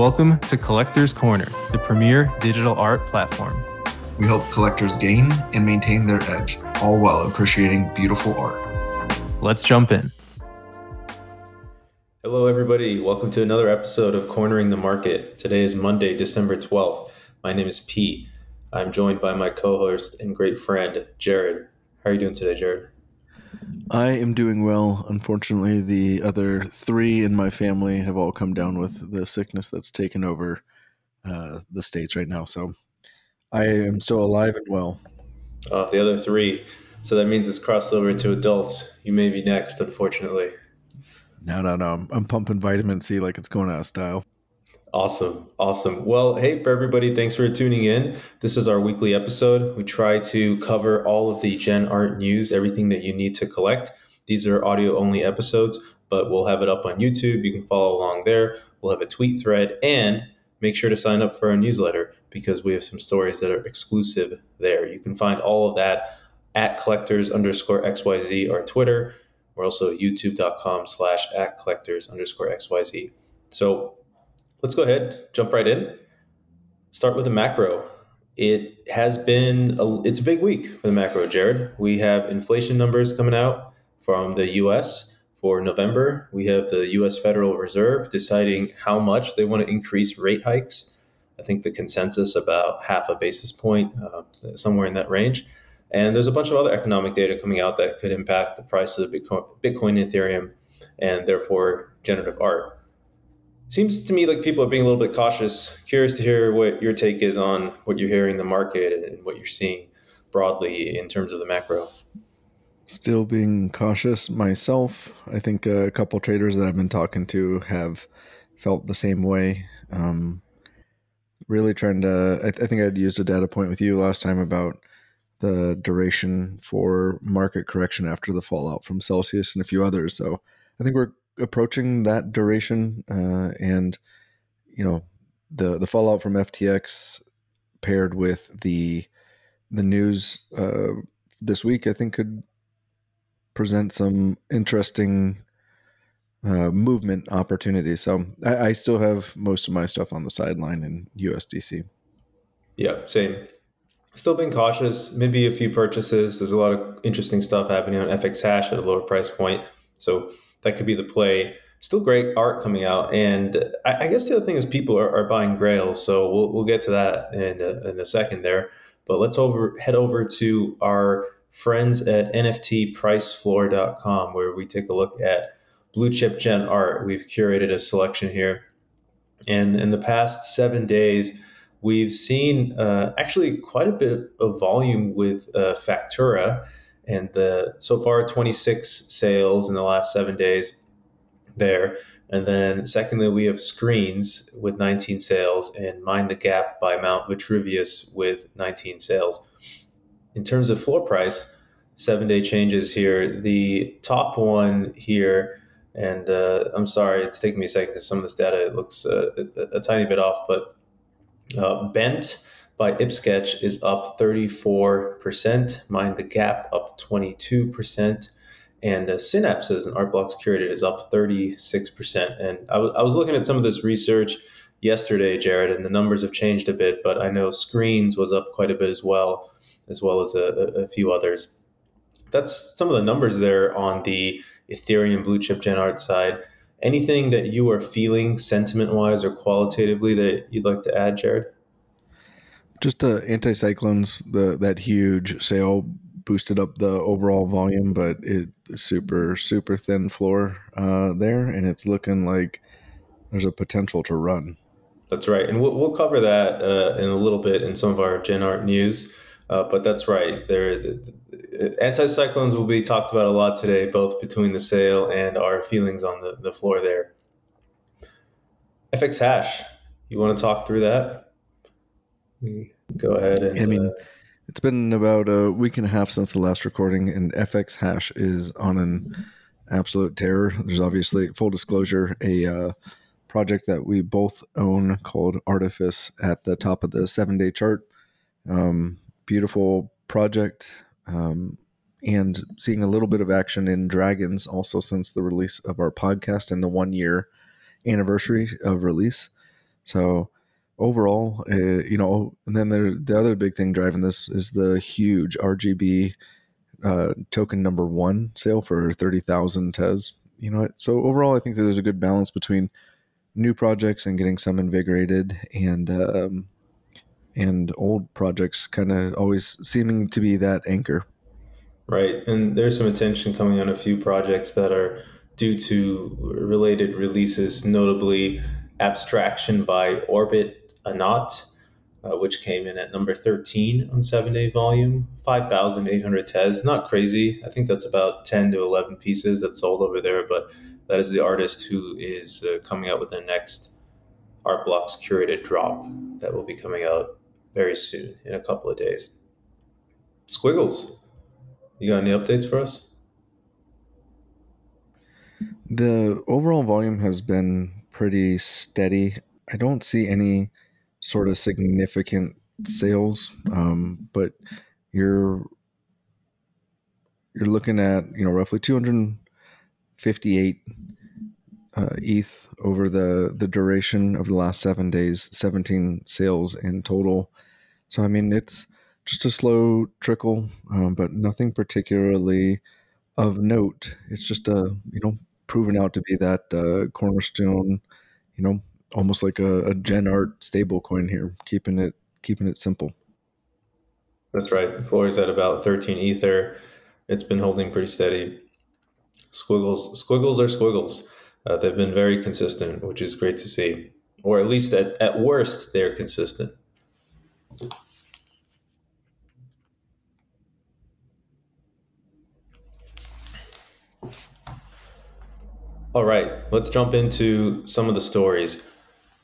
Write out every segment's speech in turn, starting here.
Welcome to Collectors Corner, the premier digital art platform. We help collectors gain and maintain their edge, all while appreciating beautiful art. Let's jump in. Hello, everybody. Welcome to another episode of Cornering the Market. Today is Monday, December 12th. My name is Pete. I'm joined by my co host and great friend, Jared. How are you doing today, Jared? I am doing well. Unfortunately, the other three in my family have all come down with the sickness that's taken over uh, the states right now. So I am still alive and well. Uh, the other three. So that means it's crossed over to adults. You may be next, unfortunately. No, no, no. I'm, I'm pumping vitamin C like it's going out of style. Awesome. Awesome. Well, hey, for everybody, thanks for tuning in. This is our weekly episode. We try to cover all of the Gen Art news, everything that you need to collect. These are audio only episodes, but we'll have it up on YouTube. You can follow along there. We'll have a tweet thread and make sure to sign up for our newsletter because we have some stories that are exclusive there. You can find all of that at collectors underscore XYZ or Twitter. We're also youtube.com slash at collectors underscore XYZ. So let's go ahead, jump right in. Start with the macro. It has been a, it's a big week for the macro, Jared. We have inflation numbers coming out from the U.S. for November. We have the U.S. Federal Reserve deciding how much they want to increase rate hikes. I think the consensus about half a basis point, uh, somewhere in that range. And there's a bunch of other economic data coming out that could impact the price of Bitcoin, Bitcoin Ethereum, and therefore generative art seems to me like people are being a little bit cautious. Curious to hear what your take is on what you're hearing in the market and what you're seeing broadly in terms of the macro. Still being cautious myself. I think a couple traders that I've been talking to have felt the same way. Um, really trying to, I, I think I'd used a data point with you last time about the duration for market correction after the fallout from Celsius and a few others. So I think we're approaching that duration, uh, and you know the the fallout from FTX paired with the the news uh, this week, I think could present some interesting uh, movement opportunities. So I, I, still have most of my stuff on the sideline in USDC. Yeah, same. Still being cautious. Maybe a few purchases. There's a lot of interesting stuff happening on FX Hash at a lower price point. So that could be the play. Still great art coming out, and I, I guess the other thing is people are, are, buying Grails. So we'll, we'll get to that in a, in a second there. But let's over head over to our friends at NFTPriceFloor.com where we take a look at blue chip gen art. We've curated a selection here, and in the past seven days, we've seen uh, actually quite a bit of volume with uh, Factura and the so far 26 sales in the last seven days there. And then secondly, we have screens with 19 sales and Mind the Gap by Mount Vitruvius with 19 sales. In terms of floor price, seven day changes here. The top one here, and uh, I'm sorry, it's taking me a second because some of this data looks uh, a, a, tiny bit off, but uh, Bent by ippsketch is up 34%, Mind the Gap up 22%, and uh, Synapses and Art Blocks Curated is up 36%. And I, w- I was looking at some of this research yesterday, Jared, and the numbers have changed a bit, but I know Screens was up quite a bit as well, as well as a, a few others. That's some of the numbers there on the Ethereum blue chip gen art side. Anything that you are feeling sentiment wise or qualitatively that you'd like to add, Jared? Just the anti-cyclones, the that huge sale boosted up the overall volume, but it super super thin floor uh, there, and it's looking like there's a potential to run. That's right, and we'll, we'll cover that uh, in a little bit in some of our Gen Art news. Uh, but that's right. There, anti-cyclones will be talked about a lot today, both between the sale and our feelings on the, the floor there. FX hash, you want to talk through that? Go ahead and. I mean, uh, it's been about a week and a half since the last recording, and FX Hash is on an absolute terror. There's obviously full disclosure a uh, project that we both own called Artifice at the top of the seven day chart. Um, beautiful project. Um, and seeing a little bit of action in dragons also since the release of our podcast and the one year anniversary of release. So overall, uh, you know, and then the the other big thing driving this is the huge RGB uh, token number one sale for thirty thousand tes. You know, so overall, I think that there's a good balance between new projects and getting some invigorated, and um, and old projects kind of always seeming to be that anchor. Right, and there's some attention coming on a few projects that are due to related releases, notably Abstraction by Orbit Anat, uh, which came in at number 13 on seven day volume, 5,800 tes. Not crazy. I think that's about 10 to 11 pieces that sold over there, but that is the artist who is uh, coming out with the next Art Blocks curated drop that will be coming out very soon in a couple of days. Squiggles, you got any updates for us? The overall volume has been pretty steady. I don't see any sort of significant sales, um, but you're you're looking at you know roughly 258 uh, ETH over the the duration of the last seven days, 17 sales in total. So I mean it's just a slow trickle, um, but nothing particularly of note. It's just a you know proven out to be that uh, cornerstone, you know, almost like a, a Gen Art stable coin here, keeping it keeping it simple. That's right. The floor is at about 13 ether. It's been holding pretty steady. Squiggles, squiggles are squiggles. Uh, they've been very consistent, which is great to see. Or at least at, at worst, they're consistent. All right, let's jump into some of the stories.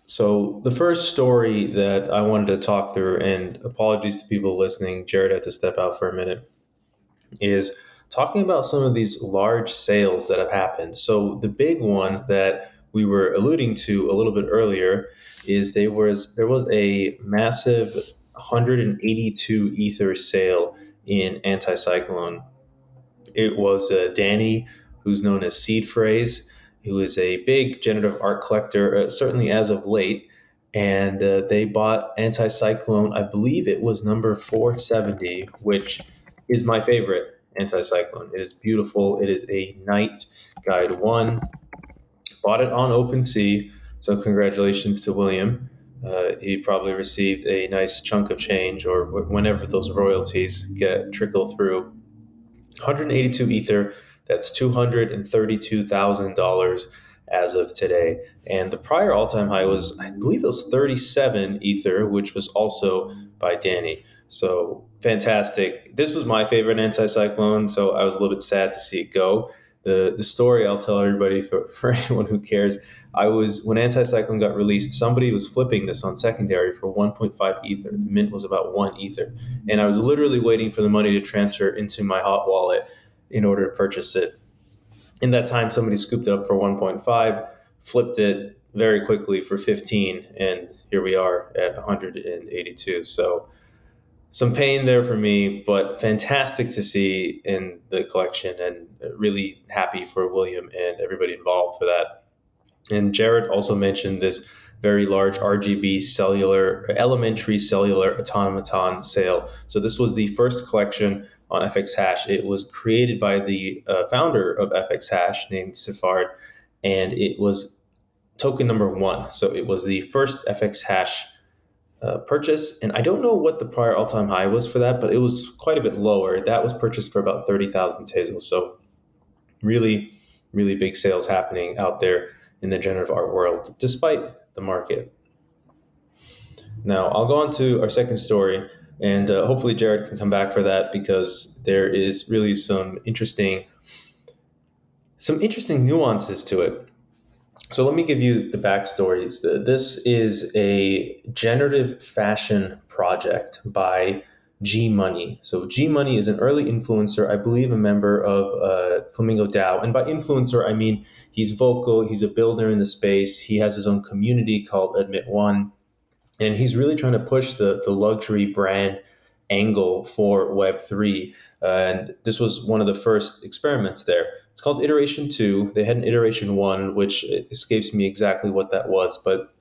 So, the first story that I wanted to talk through, and apologies to people listening, Jared had to step out for a minute, is talking about some of these large sales that have happened. So, the big one that we were alluding to a little bit earlier is there was there was a massive 182 ether sale in anticyclone. It was uh, Danny, who's known as Seed Phrase, who is a big generative art collector, uh, certainly as of late. And uh, they bought Anticyclone, I believe it was number 470, which is my favorite Anticyclone. It is beautiful. It is a Night Guide 1. Bought it on OpenSea, so congratulations to William. Uh, he probably received a nice chunk of change or whenever those royalties get trickle through. 182 Ether that's $232,000 as of today. And the prior all time high was, I believe it was 37 Ether, which was also by Danny. So fantastic. This was my favorite anticyclone, so I was a little bit sad to see it go. The, the story I'll tell everybody for, for anyone who cares. I was when Anticyclone got released, somebody was flipping this on secondary for 1.5 ether. The mint was about one ether, and I was literally waiting for the money to transfer into my hot wallet in order to purchase it. In that time, somebody scooped it up for 1.5, flipped it very quickly for 15, and here we are at 182. So some pain there for me, but fantastic to see in the collection, and really happy for William and everybody involved for that. And Jared also mentioned this very large RGB cellular, elementary cellular automaton sale. So this was the first collection on FX Hash. It was created by the uh, founder of FX Hash named ciphrd, and it was token number one. So it was the first FX Hash uh, purchase. And I don't know what the prior all time high was for that, but it was quite a bit lower. That was purchased for about 30,000 Tezos. So really, really big sales happening out there in the generative art world, despite the market. Now, I'll go on to our second story, and uh, hopefully Jared can come back for that because there is really some interesting some interesting nuances to it. So let me give you the backstories. This is a generative fashion project by G Money. So G Money is an early influencer, I believe, a member of uh, Flamingo DAO. And by influencer, I mean he's vocal, he's a builder in the space, he has his own community called Admit One and he's really trying to push the the luxury brand angle for Web3. Uh, and this was one of the first experiments there. It's called Iteration 2. They had an Iteration 1, which escapes me exactly what that was, but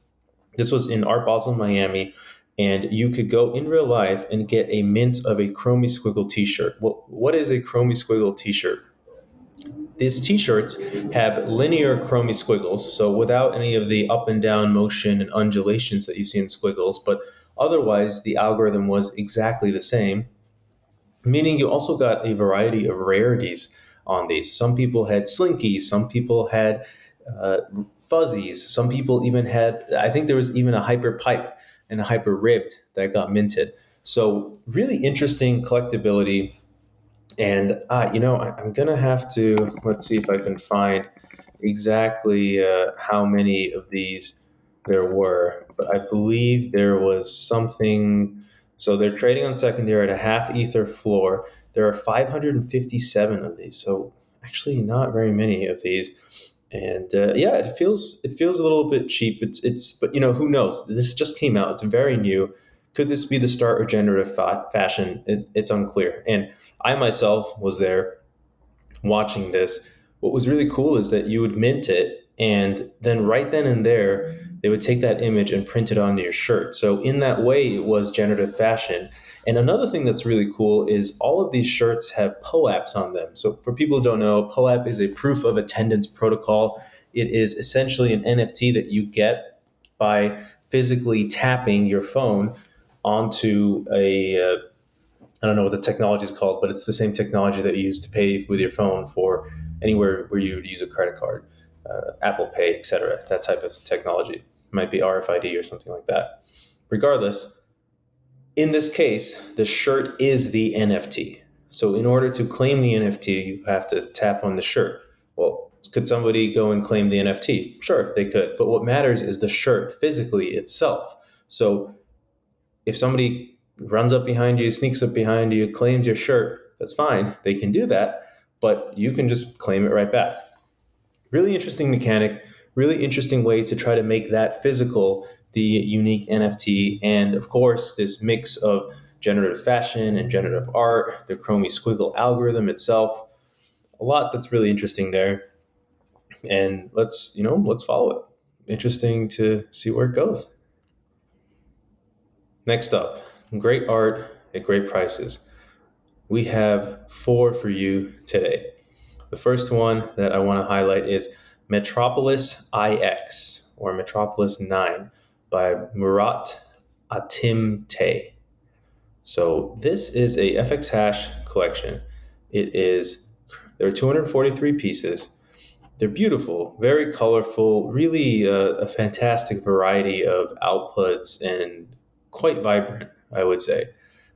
This was in Art Basel, Miami, and you could go in real life and get a mint of a Chromie Squiggle T-shirt. Well, what is a Chromie Squiggle T-shirt? These T-shirts have linear Chromie squiggles, so without any of the up and down motion and undulations that you see in squiggles, but otherwise the algorithm was exactly the same. Meaning you also got a variety of rarities on these. Some people had slinkies, some people had uh, fuzzies, some people even had. I think there was even a hyper pipe and a hyper ribbed that got minted. So really interesting collectability. And uh, you know, I, am gonna have to let's see if I can find exactly uh, how many of these there were, but I believe there was something. So they're trading on secondary at a half ether floor. There are 557 of these, so actually not very many of these. And uh, yeah, it feels it feels a little bit cheap. It's it's but you know who knows? This just came out. It's very new. Could this be the start of generative fa- fashion? It, it's unclear. And I myself was there watching this. What was really cool is that you would mint it, and then right then and there, they would take that image and print it onto your shirt. So in that way, it was generative fashion. And another thing that's really cool is all of these shirts have POAPs on them. So for people who don't know, POAP is a proof of attendance protocol. It is essentially an NFT that you get by physically tapping your phone onto a uh, I don't know what the technology is called, but it's the same technology that you use to pay with your phone for anywhere where you would use a credit card, uh, Apple Pay, etc. That type of technology it might be RFID or something like that. Regardless, in this case, the shirt is the NFT. So in order to claim the NFT, you have to tap on the shirt. Well, could somebody go and claim the NFT? Sure, they could. But what matters is the shirt physically itself. So if somebody runs up behind you, sneaks up behind you, claims your shirt, that's fine. They can do that, but you can just claim it right back. Really interesting mechanic, really interesting way to try to make that physical the unique NFT, and of course, this mix of generative fashion and generative art, the Chromie Squiggle algorithm itself. A lot that's really interesting there. And let's, you know, let's follow it. Interesting to see where it goes. Next up, great art at great prices. We have four for you today. The first one that I want to highlight is Metropolis IX or Metropolis 9 by Murat Atimtay. So this is a FX hash collection. It is there are 243 pieces. They're beautiful, very colorful, really a, a fantastic variety of outputs and quite vibrant, I would say.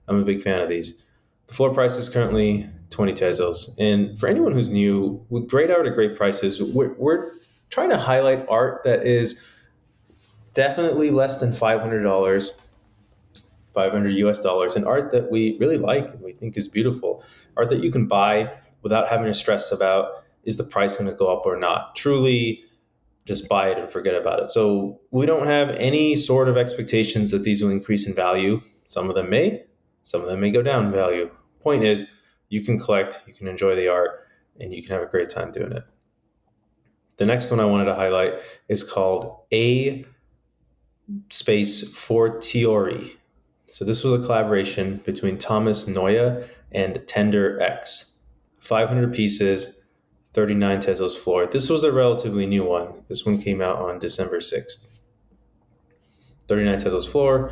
I'm a big fan of these. The floor price is currently 20 tezos. And for anyone who's new, with great art at great prices, we're, we're trying to highlight art that is definitely less than $500 500 US dollars and art that we really like and we think is beautiful art that you can buy without having to stress about is the price going to go up or not truly just buy it and forget about it so we don't have any sort of expectations that these will increase in value some of them may some of them may go down in value point is you can collect you can enjoy the art and you can have a great time doing it the next one i wanted to highlight is called a space Fortiori. So this was a collaboration between Thomas Noya and Tender X. 500 pieces, 39 Tezos floor. This was a relatively new one. This one came out on December 6th. 39 Tezos floor.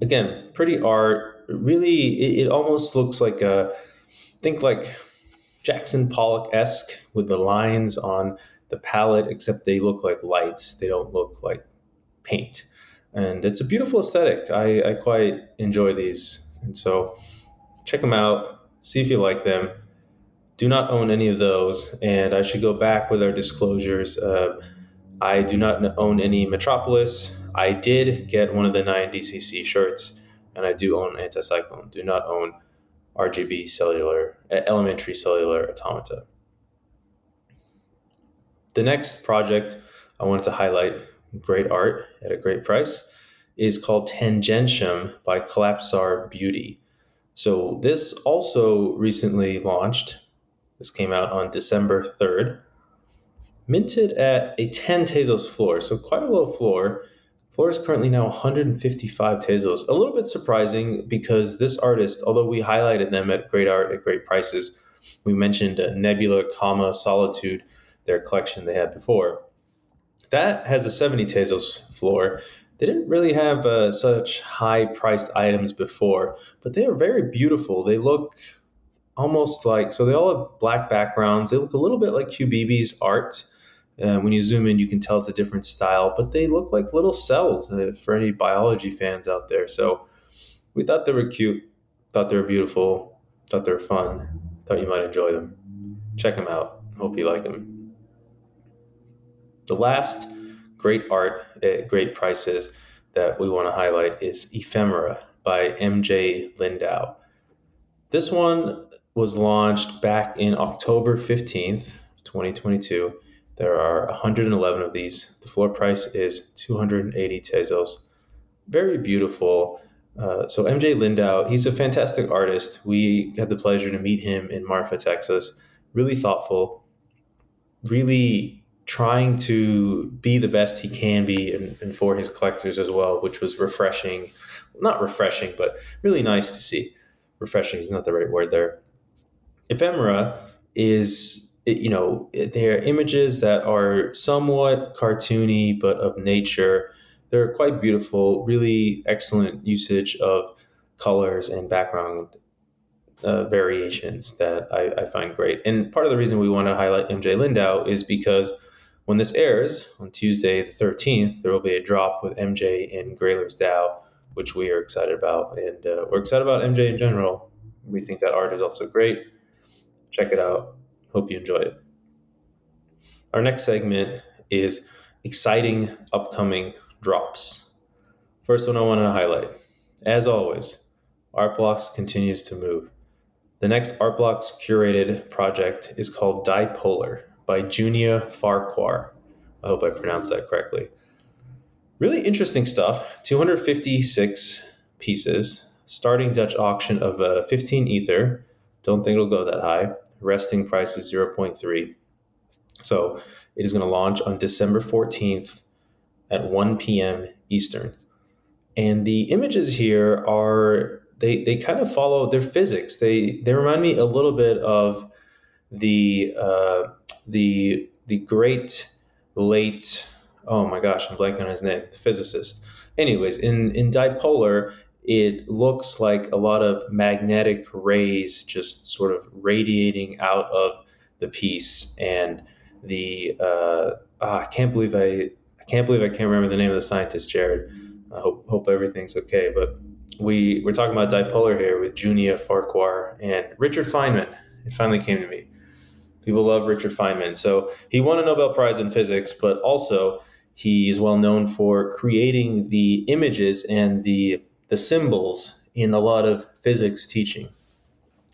Again, pretty art. Really, it, it almost looks like a, think like Jackson Pollock esque with the lines on the palette, except they look like lights. They don't look like paint and it's a beautiful aesthetic. I, I quite enjoy these, and so check them out. See if you like them. Do not own any of those, and I should go back with our disclosures. Uh, I do not own any Metropolis. I did get one of the nine DCC shirts, and I do own Anticyclone. Do not own RGB cellular, elementary cellular automata. The next project I wanted to highlight great art at a great price, is called Tangentium by Collapsar Beauty. So this also recently launched. This came out on December 3rd. Minted at a 10 Tezos floor, so quite a low floor. floor is currently now 155 Tezos. A little bit surprising because this artist, although we highlighted them at great art at great prices, we mentioned Nebula, comma Solitude, their collection they had before. That has a 70 Tezos floor. They didn't really have uh, such high priced items before, but they are very beautiful. They look almost like so they all have black backgrounds. They look a little bit like QBB's art. Uh, when you zoom in, you can tell it's a different style, but they look like little cells uh, for any biology fans out there. So we thought they were cute, thought they were beautiful, thought they were fun, thought you might enjoy them. Check them out. Hope you like them. The last great art at great prices that we want to highlight is Ephemera by MJ Lindau. This one was launched back in October 15th, 2022. There are 111 of these. The floor price is 280 Tezos. Very beautiful. Uh, so MJ Lindau, he's a fantastic artist. We had the pleasure to meet him in Marfa, Texas. Really thoughtful, really trying to be the best he can be and, and for his collectors as well, which was refreshing. Not refreshing, but really nice to see. Refreshing is not the right word there. Ephemera is, you know, they're images that are somewhat cartoony, but of nature. They're quite beautiful, really excellent usage of colors and background uh, variations that I, I, find great. And part of the reason we want to highlight MJ Lindau is because when this airs on Tuesday, the 13th, there will be a drop with MJ in Grailers DAO, which we are excited about. And uh, we're excited about MJ in general. We think that art is also great. Check it out. Hope you enjoy it. Our next segment is exciting upcoming drops. First one I want to highlight. As always, Artblocks continues to move. The next Artblocks curated project is called Dipolar by Junia Farquhar. I hope I pronounced that correctly. Really interesting stuff 256 pieces, starting Dutch auction of uh, 15 Ether. Don't think it'll go that high. Resting price is 0.3. So it is going to launch on December 14th at 1 p.m. Eastern. And the images here are they they kind of follow their physics. They they remind me a little bit of the uh, the the great late oh my gosh, I'm blanking on his name, the physicist. Anyways, in in dipolar, it looks like a lot of magnetic rays just sort of radiating out of the piece, and the uh, oh, I can't believe I I can't believe I can't remember the name of the scientist, Jared. I hope hope everything's okay, but we we're talking about dipolar here with Junia Farquhar and Richard Feynman. It finally came to me. People love Richard Feynman. So he won a Nobel Prize in physics, but also he is well known for creating the images and the the symbols in a lot of physics teaching.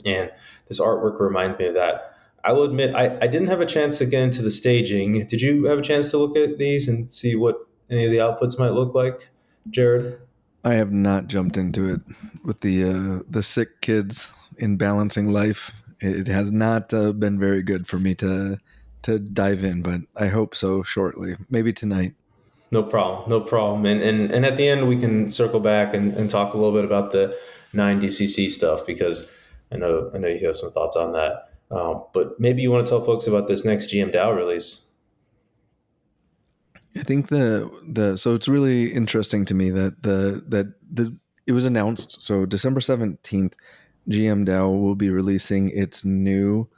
And this artwork reminds me of that. I will admit I, I didn't have a chance to get into the staging. Did you have a chance to look at these and see what any of the outputs might look like, Jared? I have not jumped into it with the uh, the sick kids in balancing life it has not uh, been very good for me to to dive in, but I hope so shortly, maybe tonight. No problem, no problem. And and and at the end, we can circle back and, and talk a little bit about the nine DCC stuff because I know I know you have some thoughts on that. Um, but maybe you want to tell folks about this next GM DAO release. I think the the so it's really interesting to me that the that the it was announced so December seventeenth GM DAO will be releasing its new,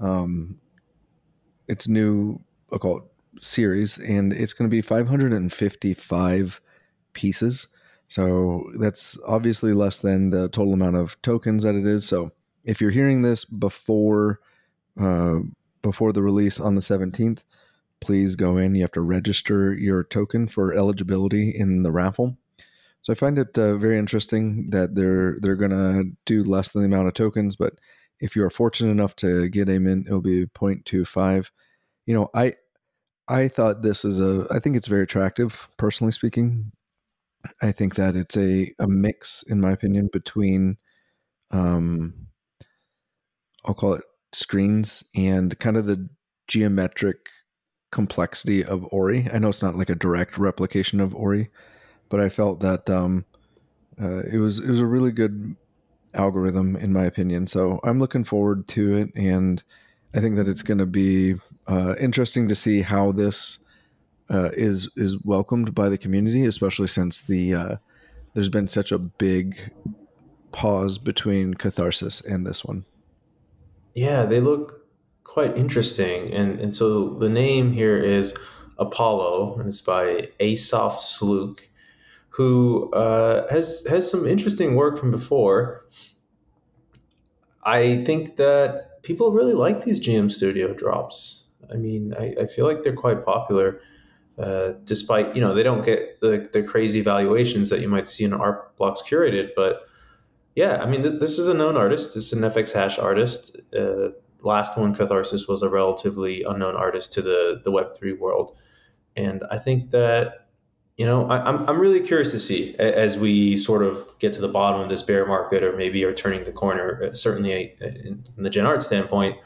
um, its new it series, and it's going to be 555 pieces. So that's obviously less than the total amount of tokens that it is. So if you're hearing this before uh, before the release on the 17th, please go in. You have to register your token for eligibility in the raffle. So I find it uh, very interesting that they're they're gonna do less than the amount of tokens, but if you are fortunate enough to get a mint, it'll be 0.25. You know, I I thought this is a I think it's very attractive, personally speaking. I think that it's a, a mix, in my opinion, between um I'll call it screens and kind of the geometric complexity of Ori. I know it's not like a direct replication of Ori, but I felt that um, uh, it was it was a really good algorithm in my opinion. So I'm looking forward to it, and I think that it's going to be uh, interesting to see how this uh, is is welcomed by the community, especially since the uh, there's been such a big pause between Catharsis and this one. Yeah, they look quite interesting, and and so the name here is Apollo, and it's by Asaf Sluk, who uh, has has some interesting work from before. I think that people really like these GM Studio drops. I mean, I, I feel like they're quite popular, uh, despite you know they don't get the, the crazy valuations that you might see in art blocks curated. But yeah, I mean, this, this is a known artist. This is an FX Hash artist. Uh, last one, Catharsis, was a relatively unknown artist to the the Web three world, and I think that you know, I, am I'm really curious to see as we sort of get to the bottom of this bear market, or maybe are turning the corner. Uh, certainly, uh, from the Gen Art standpoint,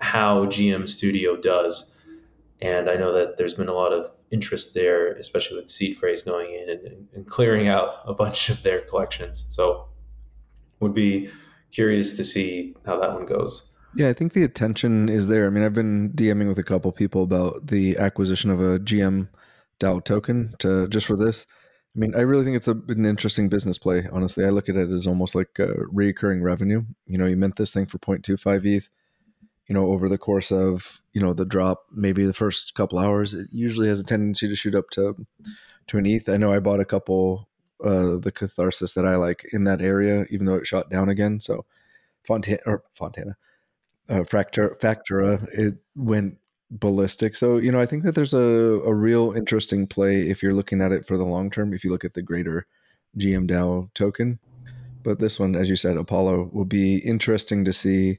how GM Studio does, and I know that there's been a lot of interest there, especially with Seed Phrase going in and, and clearing out a bunch of their collections. So, would be curious to see how that one goes. Yeah, I think the attention is there. I mean, I've been DMing with a couple people about the acquisition of a GM DAO token to just for this. I mean, I really think it's a, an interesting business play. Honestly, I look at it as almost like a recurring revenue. You know, you mint this thing for 0.25 ETH. You know, over the course of you know the drop, maybe the first couple hours, it usually has a tendency to shoot up to to an ETH. I know I bought a couple uh, the catharsis that I like in that area, even though it shot down again. So Fontana or Fontana, uh, Fractura, Factora, it went ballistic. So, you know, I think that there's a, a real interesting play if you're looking at it for the long term, if you look at the greater GM DAO token. But this one, as you said, Apollo will be interesting to see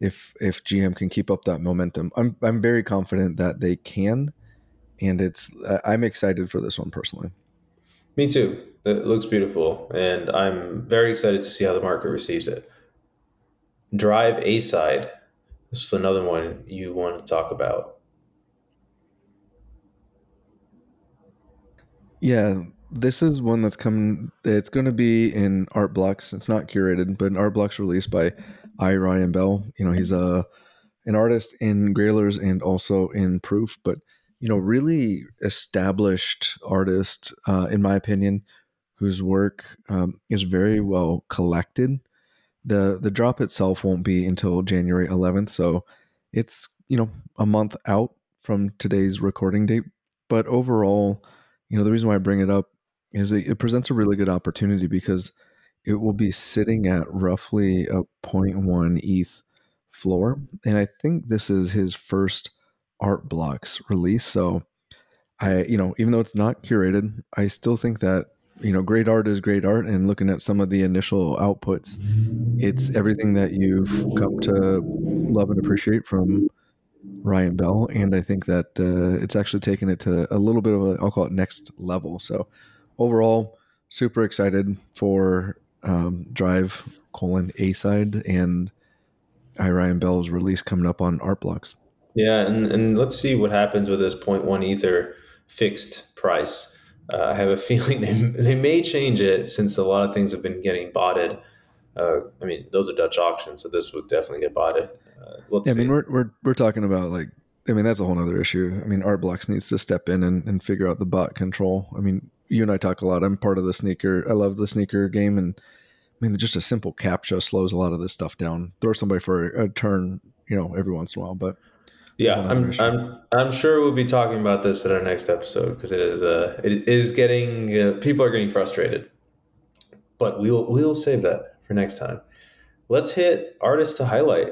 if if GM can keep up that momentum. I'm I'm very confident that they can, and it's I'm excited for this one personally. Me too. It looks beautiful, and I'm very excited to see how the market receives it. Drive A side this is another one you want to talk about. Yeah, this is one that's coming. It's going to be in Art Blocks. It's not curated, but an Art Blocks released by I Ryan Bell. You know, he's a an artist in Grailers and also in Proof, but you know, really established artist, uh, in my opinion, whose work um, is very well collected the the drop itself won't be until January 11th, so it's you know a month out from today's recording date. But overall, you know the reason why I bring it up is it, it presents a really good opportunity because it will be sitting at roughly a 0.1 ETH floor, and I think this is his first art blocks release. So I you know even though it's not curated, I still think that you know, great art is great art. And looking at some of the initial outputs, it's everything that you've come to love and appreciate from Ryan Bell. And I think that uh, it's actually taken it to a little bit of a, I'll call it next level. So overall, super excited for um, Drive colon A side and I Ryan Bell's release coming up on Art Blocks. Yeah, and, and let's see what happens with this 0.1 Ether fixed price uh, I have a feeling they, they may change it since a lot of things have been getting botted. Uh, I mean, those are Dutch auctions, so this would definitely get botted. Uh, yeah, I mean, we're, we're, we're talking about like, I mean, that's a whole other issue. I mean, Art Blocks needs to step in and, and figure out the bot control. I mean, you and I talk a lot. I'm part of the sneaker. I love the sneaker game. And I mean, just a simple captcha slows a lot of this stuff down. Throw somebody for a turn, you know, every once in a while. But yeah, I'm, I'm I'm sure we'll be talking about this in our next episode because it is uh it is getting uh, people are getting frustrated, but we'll we'll save that for next time. Let's hit artists to highlight.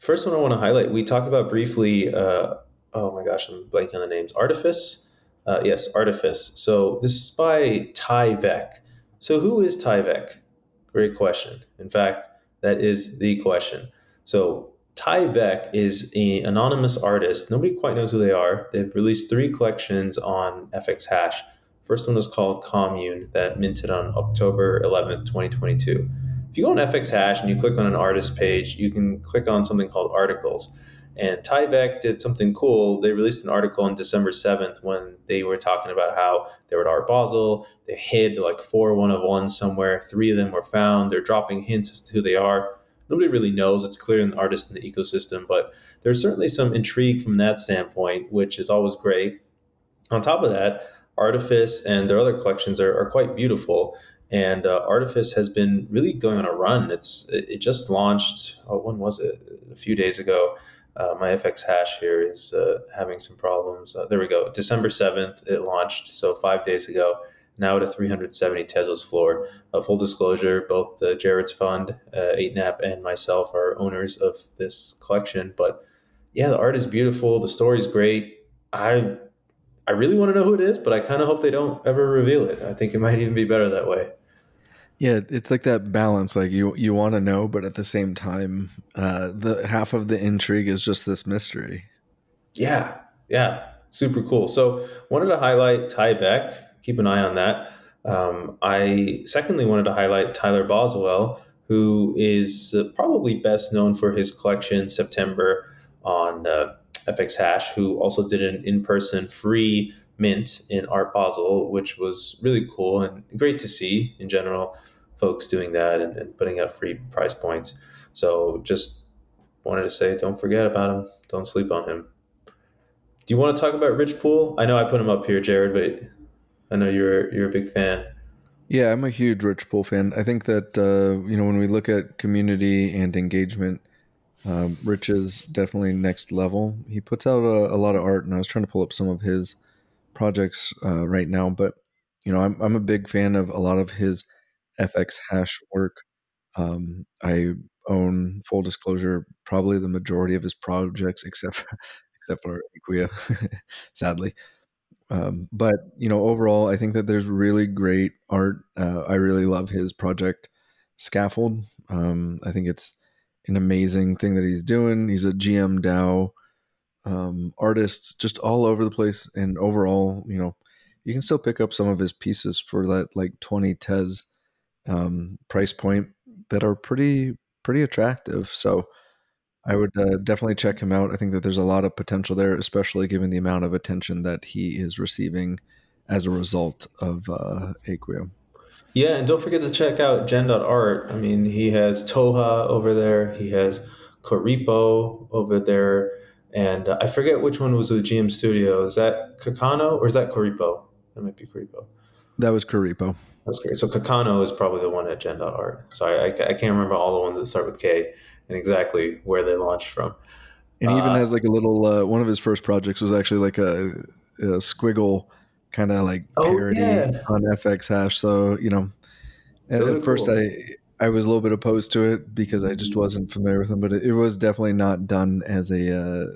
First one I want to highlight. We talked about briefly. Uh, oh my gosh, I'm blanking on the names. Artifice. Uh, yes, Artifice. So this is by Tyvek. So who is Tyvek? Great question. In fact, that is the question. So Tyvek is an anonymous artist. Nobody quite knows who they are. They've released three collections on FX Hash. First one is called Commune that minted on October 11th, 2022. If you go on FX Hash and you click on an artist page, you can click on something called articles. And Tyvek did something cool. They released an article on December 7th when they were talking about how they were at Art Basel. They hid like four one of ones somewhere. Three of them were found. They're dropping hints as to who they are. Nobody really knows. It's clear an artist in the ecosystem, but there's certainly some intrigue from that standpoint, which is always great. On top of that, Artifice and their other collections are, are quite beautiful. And uh, Artifice has been really going on a run. It's it, it just launched. Oh, when was it? A few days ago. Uh, my FX hash here is uh, having some problems. Uh, there we go. December 7th, it launched. So five days ago. Now at a 370 Tezos floor. Uh, full disclosure, both the Jared's Fund, uh, 8NAP, and myself are owners of this collection. But yeah, the art is beautiful. The story is great. I I really want to know who it is, but I kind of hope they don't ever reveal it. I think it might even be better that way. Yeah, it's like that balance. Like you, you want to know, but at the same time, uh, the half of the intrigue is just this mystery. Yeah, yeah, super cool. So wanted to highlight Tyvek. Keep an eye on that. Um, I secondly wanted to highlight Tyler Boswell, who is uh, probably best known for his collection September on uh, FX Hash, who also did an in person free mint in Art Basel, which was really cool and great to see in general, folks doing that and, and putting out free price points. So just wanted to say, don't forget about him. Don't sleep on him. Do you want to talk about Rich Pool? I know I put him up here, Jared, but I know you're you're a big fan. Yeah, I'm a huge Rich Pool fan. I think that uh, you know when we look at community and engagement, um, Rich is definitely next level. He puts out a, a, lot of art, and I was trying to pull up some of his projects uh, right now. But you know, I'm I'm a big fan of a lot of his FX hash work. Um, I own full disclosure probably the majority of his projects, except for except for Acquia, sadly. Um, but you know, overall, I think that there's really great art. Uh, I really love his project Scaffold. Um, I think it's an amazing thing that he's doing. He's a GM DAO um, artists just all over the place, and overall, you know, you can still pick up some of his pieces for that like twenty Tez um, price point that are pretty pretty attractive. So I would uh, definitely check him out. I think that there's a lot of potential there, especially given the amount of attention that he is receiving as a result of uh. Yeah, and don't forget to check out Gen.art. I mean, he has Toha over there, he has Koripo over there, and uh, I forget which one was with GM Studio. Is that Kakano or is that Koripo? That might be Koripo. That was Koripo. That's great. So Kakano is probably the one at Gen.art. So I, I, I, can't remember all the ones that start with K and exactly where they launched from. And he even uh, has like a little, uh, one of his first projects was actually like a, a squiggle kind of like oh, parody oh, yeah. on FX hash. So you know, at, at first cool. I I was a little bit opposed to it because I just wasn't familiar with them, but it, it was definitely not done as a uh,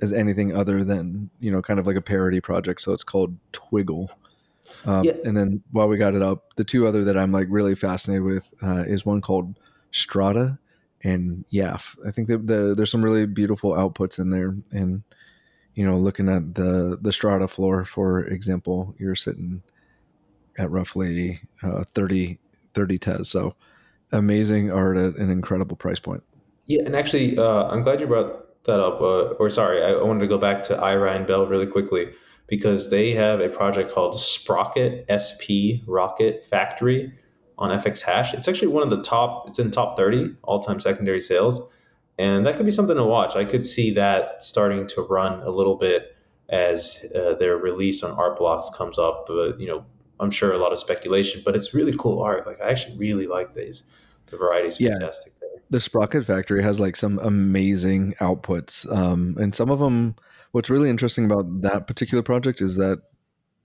as anything other than you know kind of like a parody project. So it's called Twiggle. Um, yeah. And then while we got it up, the two other that I'm like really fascinated with uh, is one called Strata and yeah, I think that the, there's some really beautiful outputs in there, and you know, looking at the the strata floor, for example, you're sitting at roughly uh, 30 30 tes. So amazing art at an incredible price point. Yeah, and actually, uh, I'm glad you brought that up. Uh, or sorry, I wanted to go back to Ira and Bell really quickly because they have a project called Sprocket SP Rocket Factory on FX Hash. It's actually one of the top. It's in top 30 all time secondary sales and that could be something to watch. I could see that starting to run a little bit as uh, their release on Art Blocks comes up. But you know, I'm sure a lot of speculation, but it's really cool art. Like I actually really like these. The variety's fantastic. Yeah. There. The Sprocket Factory has like some amazing outputs, um, and some of them. What's really interesting about that particular project is that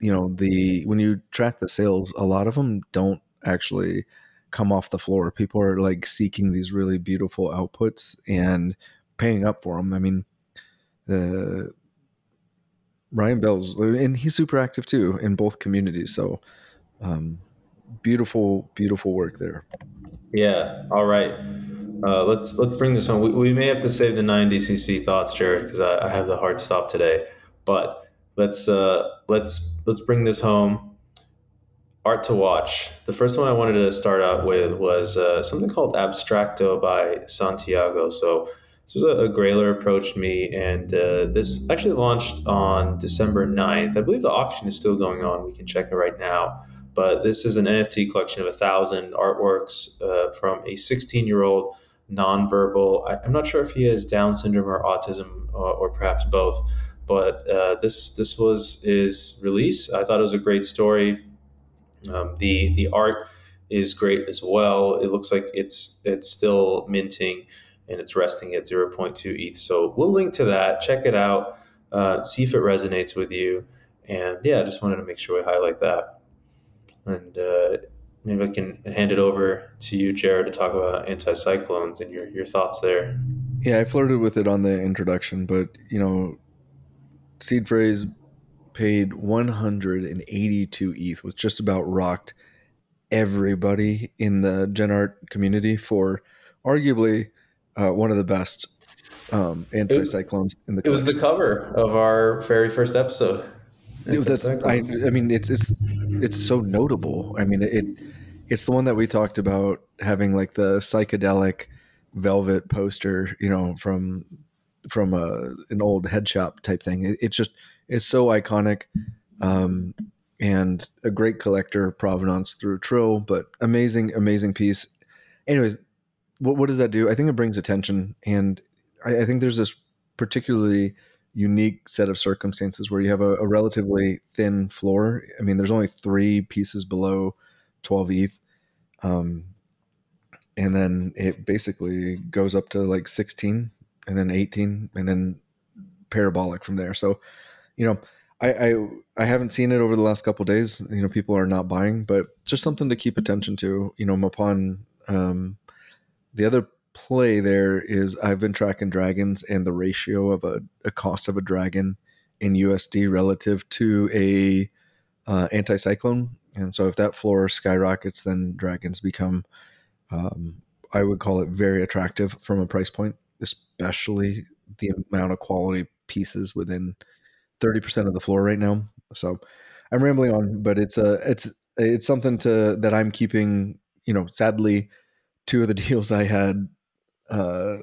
you know the when you track the sales, a lot of them don't actually come off the floor. People are like seeking these really beautiful outputs and paying up for them. I mean, the Ryan Bell's and he's super active too in both communities. So, um, beautiful, beautiful work there. Yeah. All right. Uh, let's let's bring this on. We, we may have to save the 9dcc thoughts, Jared, because I, I have the hard stop today. But let's uh, let's let's bring this home art to watch. The first one I wanted to start out with was uh, something called Abstracto by Santiago. So this was a, a Grailer approached me, and uh, this actually launched on December 9th. I believe the auction is still going on. We can check it right now. But this is an NFT collection of a thousand artworks uh, from a 16 year old nonverbal. I, am not sure if he has Down syndrome or autism, or, or perhaps both. But uh, this this was his release. I thought it was a great story. Um, the the art is great as well. It looks like it's it's still minting and it's resting at 0.2 ETH. So we'll link to that. Check it out. Uh, see if it resonates with you. And yeah, I just wanted to make sure we highlight that. And uh, maybe I can hand it over to you, Jared, to talk about anticyclones and your, your thoughts there. Yeah, I flirted with it on the introduction, but you know, Seed Phrase paid 182 ETH, which just about rocked everybody in the Gen Art community for arguably uh, one of the best um, anticyclones in the. It was the cover of our very first episode. It was that's, I, I mean, it's it's it's so notable. I mean, it it's the one that we talked about having like the psychedelic velvet poster, you know, from from a an old head shop type thing. It, it's just it's so iconic, um, and a great collector provenance through Trill, but amazing, amazing piece. Anyways, what, what does that do? I think it brings attention, and I, I think there's this particularly unique set of circumstances where you have a, a, relatively thin floor. I mean, there's only three pieces below 12 ETH. Um, and then it basically goes up to like 16 and then 18 and then parabolic from there. So, you know, I, I, I haven't seen it over the last couple days. You know, people are not buying, but just something to keep attention to. You know, Mapan um, the other play there is I've been tracking dragons and the ratio of a, a cost of a dragon in USD relative to a uh, anticyclone. And so if that floor skyrockets, then dragons become, um, I would call it very attractive from a price point, especially the amount of quality pieces within 30% of the floor right now. So I'm rambling on, but it's a, it's, it's something to, that I'm keeping, you know, sadly, two of the deals I had uh,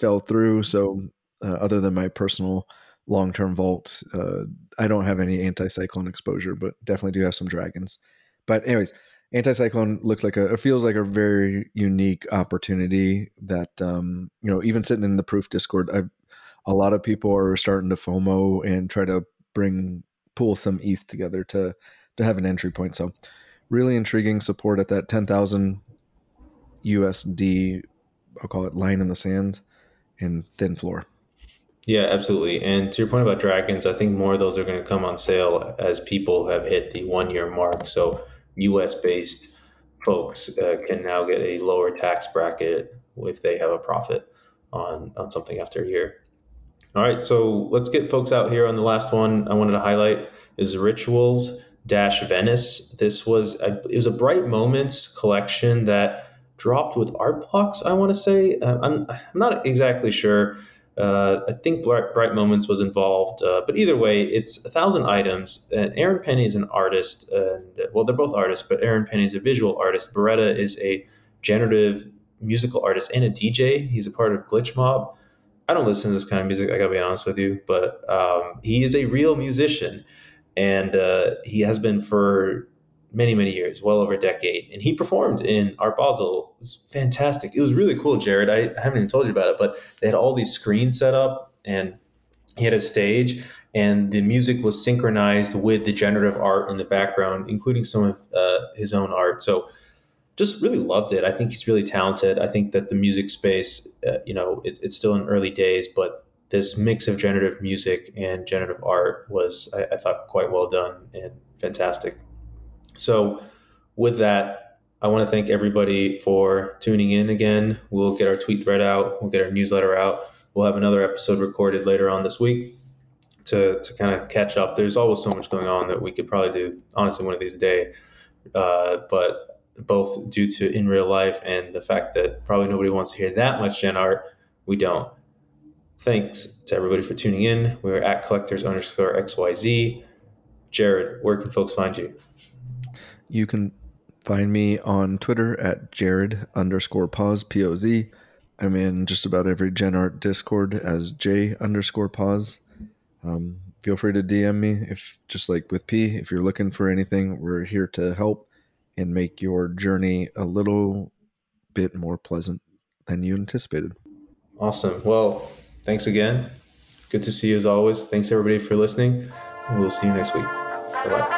fell through. So uh, other than my personal long term vault, uh, I don't have any anticyclone exposure, but definitely do have some dragons. But anyways, anticyclone looks like a feels like a very unique opportunity that um, you know even sitting in the proof Discord, I've a lot of people are starting to FOMO and try to bring pull some ETH together to to have an entry point. So really intriguing support at that ten thousand USD, I'll call it line in the sand and thin floor. Yeah, absolutely. And to your point about dragons, I think more of those are going to come on sale as people have hit the one year mark. So US based folks uh, can now get a lower tax bracket if they have a profit on, on something after a year. All right, so let's get folks out here on the last one I wanted to highlight is Rituals Dash Venice. This was a, it was a Bright Moments collection that dropped with art blocks. I want to say uh, I'm, I'm not exactly sure. Uh, I think Bright, Bright, Moments was involved, uh, but either way, it's a thousand items. And Aaron Penne is an artist, and well, they're both artists, but Aaron Penne is a visual artist. Boreta is a generative musical artist and a DJ. He's a part of Glitch Mob. I don't listen to this kind of music. I gotta be honest with you, but um, he is a real musician, and uh, he has been for many many years well over a decade and he performed in art basel. It was fantastic. It was really cool jared. I, I haven't even told you about it but they had all these screens set up and he had a stage and the music was synchronized with the generative art in the background including some of uh, his own art. So just really loved it i think he's really talented i think that the music space uh, you know it's, it's still in early days but this mix of generative music and generative art was I, I thought quite well done and fantastic so, with that, I want to thank everybody for tuning in again. We'll get our tweet thread out, we'll get our newsletter out. We'll have another episode recorded later on this week to, to kind of catch up. There's always so much going on that we could probably do, honestly, one of these a day. Uh, but both due to in real life and the fact that probably nobody wants to hear that much gen art, we don't. Thanks to everybody for tuning in. We're at collectors underscore XYZ. Jared, where can folks find you? You can find me on Twitter at Jared underscore pause P O Z. I'm in just about every Gen Art Discord as J underscore pause. Um, feel free to DM me if, just like with P, if you're looking for anything, we're here to help and make your journey a little bit more pleasant than you anticipated. Awesome. Well, thanks again. Good to see you as always. Thanks everybody for listening, we'll see you next week. Bye bye.